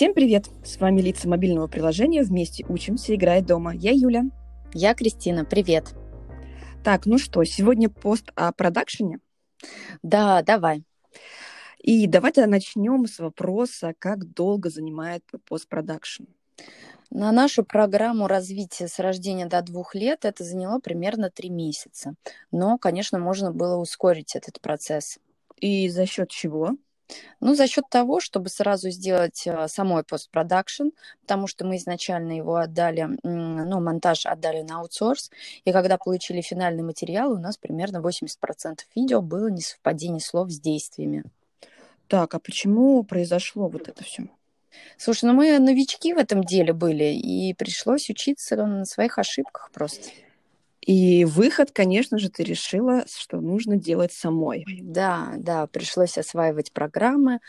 Всем привет! С вами лица мобильного приложения «Вместе учимся, играя дома». Я Юля. Я Кристина. Привет. Так, ну что, сегодня пост о продакшене? Да, давай. И давайте начнем с вопроса, как долго занимает постпродакшн. На нашу программу развития с рождения до двух лет это заняло примерно три месяца. Но, конечно, можно было ускорить этот процесс. И за счет чего? Ну, за счет того, чтобы сразу сделать э, самой постпродакшн, потому что мы изначально его отдали, ну, монтаж отдали на аутсорс, и когда получили финальный материал, у нас примерно 80% видео было несовпадение слов с действиями. Так, а почему произошло вот это все? Слушай, ну мы новички в этом деле были, и пришлось учиться на своих ошибках просто. И выход, конечно же, ты решила, что нужно делать самой. Да, да, пришлось осваивать программы,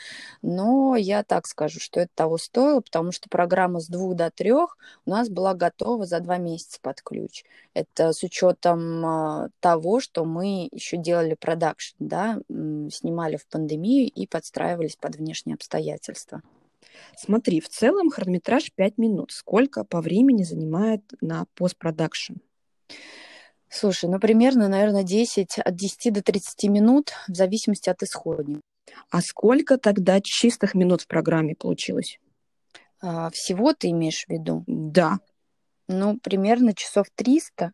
но я так скажу, что это того стоило, потому что программа с двух до трех у нас была готова за два месяца под ключ. Это с учетом а, того, что мы еще делали продакшн, да, снимали в пандемию и подстраивались под внешние обстоятельства. Смотри, в целом хронометраж 5 минут. Сколько по времени занимает на постпродакшн? Слушай, ну примерно, наверное, 10, от 10 до 30 минут, в зависимости от исходника. А сколько тогда чистых минут в программе получилось? А, всего ты имеешь в виду? Да. Ну, примерно часов 300.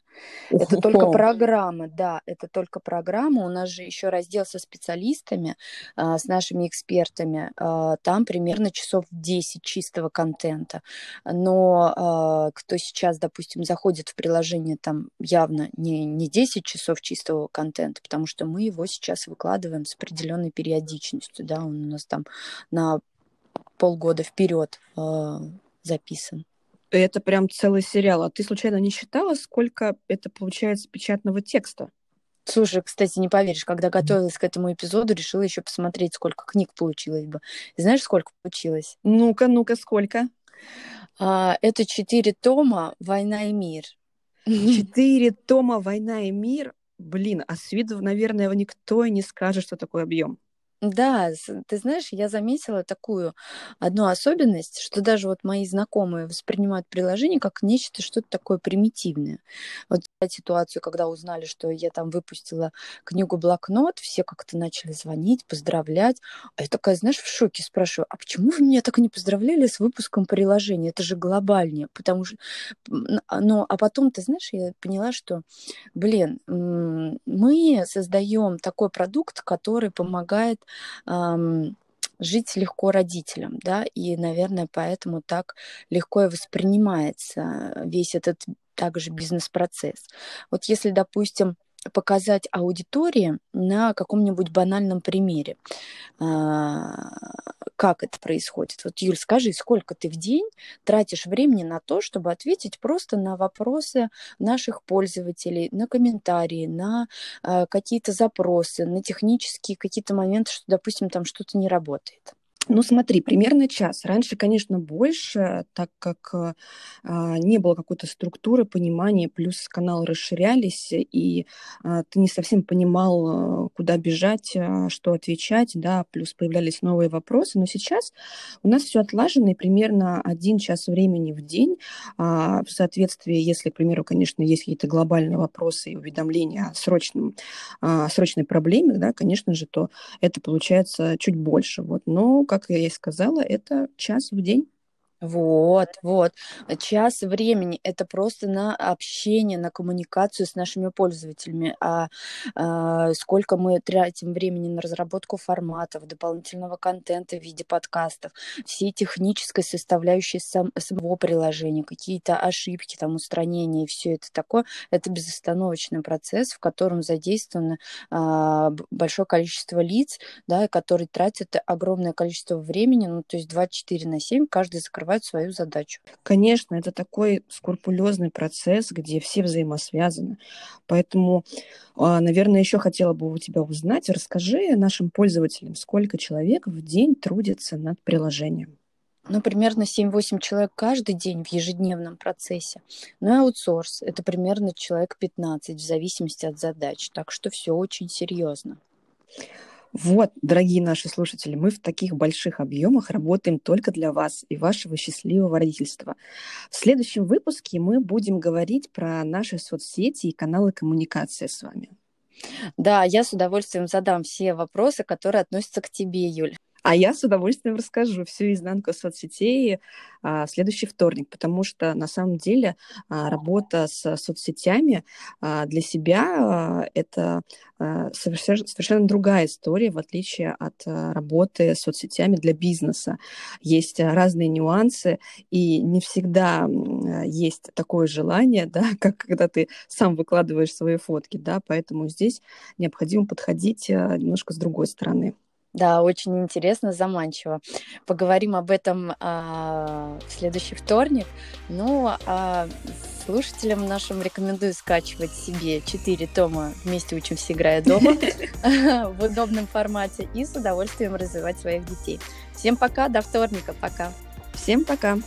Это только программа, да, это только программа. У нас же еще раздел со специалистами, а, с нашими экспертами. А, там примерно часов 10 чистого контента. Но а, кто сейчас, допустим, заходит в приложение, там явно не, не 10 часов чистого контента, потому что мы его сейчас выкладываем с определенной периодичностью. Да, он у нас там на полгода вперед записан. Это прям целый сериал. А ты случайно не считала, сколько это получается печатного текста? Слушай, кстати, не поверишь, когда готовилась к этому эпизоду, решила еще посмотреть, сколько книг получилось бы. знаешь, сколько получилось? Ну-ка, ну-ка, сколько? А, это четыре тома «Война и мир». Четыре тома «Война и мир»? Блин, а с виду, наверное, никто и не скажет, что такой объем. Да, ты знаешь, я заметила такую одну особенность, что даже вот мои знакомые воспринимают приложение как нечто, что-то такое примитивное. Вот ситуацию, когда узнали, что я там выпустила книгу «Блокнот», все как-то начали звонить, поздравлять. А я такая, знаешь, в шоке спрашиваю, а почему вы меня так и не поздравляли с выпуском приложения? Это же глобальнее. Потому что... А, ну, а потом, ты знаешь, я поняла, что, блин, мы создаем такой продукт, который помогает жить легко родителям, да, и, наверное, поэтому так легко и воспринимается весь этот также бизнес-процесс. Вот если, допустим, показать аудитории на каком-нибудь банальном примере, а, как это происходит. Вот, Юль, скажи, сколько ты в день тратишь времени на то, чтобы ответить просто на вопросы наших пользователей, на комментарии, на а, какие-то запросы, на технические какие-то моменты, что, допустим, там что-то не работает? Ну, смотри, примерно час. Раньше, конечно, больше, так как э, не было какой-то структуры, понимания, плюс каналы расширялись, и э, ты не совсем понимал, э, куда бежать, э, что отвечать, да, плюс появлялись новые вопросы. Но сейчас у нас все отлажено, и примерно один час времени в день, э, в соответствии, если, к примеру, конечно, есть какие-то глобальные вопросы и уведомления о, срочном, э, срочной проблеме, да, конечно же, то это получается чуть больше. Вот. Но, как как я и сказала, это час в день. Вот, вот. Час времени это просто на общение, на коммуникацию с нашими пользователями. А, а сколько мы тратим времени на разработку форматов, дополнительного контента в виде подкастов, всей технической составляющей сам, самого приложения, какие-то ошибки, там, устранения и все это такое, это безостановочный процесс, в котором задействовано а, большое количество лиц, да, которые тратят огромное количество времени, ну, то есть 24 на 7, каждый закрывает закрывают свою задачу. Конечно, это такой скрупулезный процесс, где все взаимосвязаны. Поэтому, а, наверное, еще хотела бы у тебя узнать, расскажи нашим пользователям, сколько человек в день трудится над приложением. Ну, примерно 7-8 человек каждый день в ежедневном процессе. Ну и аутсорс – это примерно человек 15, в зависимости от задач. Так что все очень серьезно. Вот, дорогие наши слушатели, мы в таких больших объемах работаем только для вас и вашего счастливого родительства. В следующем выпуске мы будем говорить про наши соцсети и каналы коммуникации с вами. Да, я с удовольствием задам все вопросы, которые относятся к тебе, Юль. А я с удовольствием расскажу всю изнанку соцсетей а, в следующий вторник, потому что на самом деле а, работа с соцсетями а, для себя а, это а, совершенно, совершенно другая история, в отличие от а, работы с соцсетями для бизнеса. Есть разные нюансы, и не всегда есть такое желание, да, как когда ты сам выкладываешь свои фотки, да, поэтому здесь необходимо подходить а, немножко с другой стороны. Да, очень интересно, заманчиво. Поговорим об этом а, в следующий вторник. Ну, а слушателям нашим рекомендую скачивать себе 4 тома «Вместе учимся, играя дома» в удобном формате и с удовольствием развивать своих детей. Всем пока, до вторника, пока. Всем пока.